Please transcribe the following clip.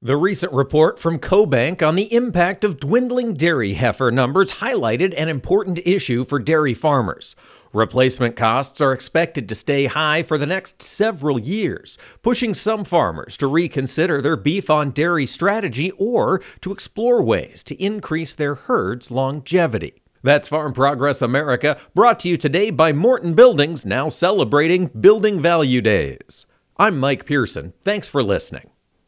The recent report from CoBank on the impact of dwindling dairy heifer numbers highlighted an important issue for dairy farmers. Replacement costs are expected to stay high for the next several years, pushing some farmers to reconsider their beef on dairy strategy or to explore ways to increase their herd's longevity. That's Farm Progress America, brought to you today by Morton Buildings, now celebrating Building Value Days. I'm Mike Pearson. Thanks for listening.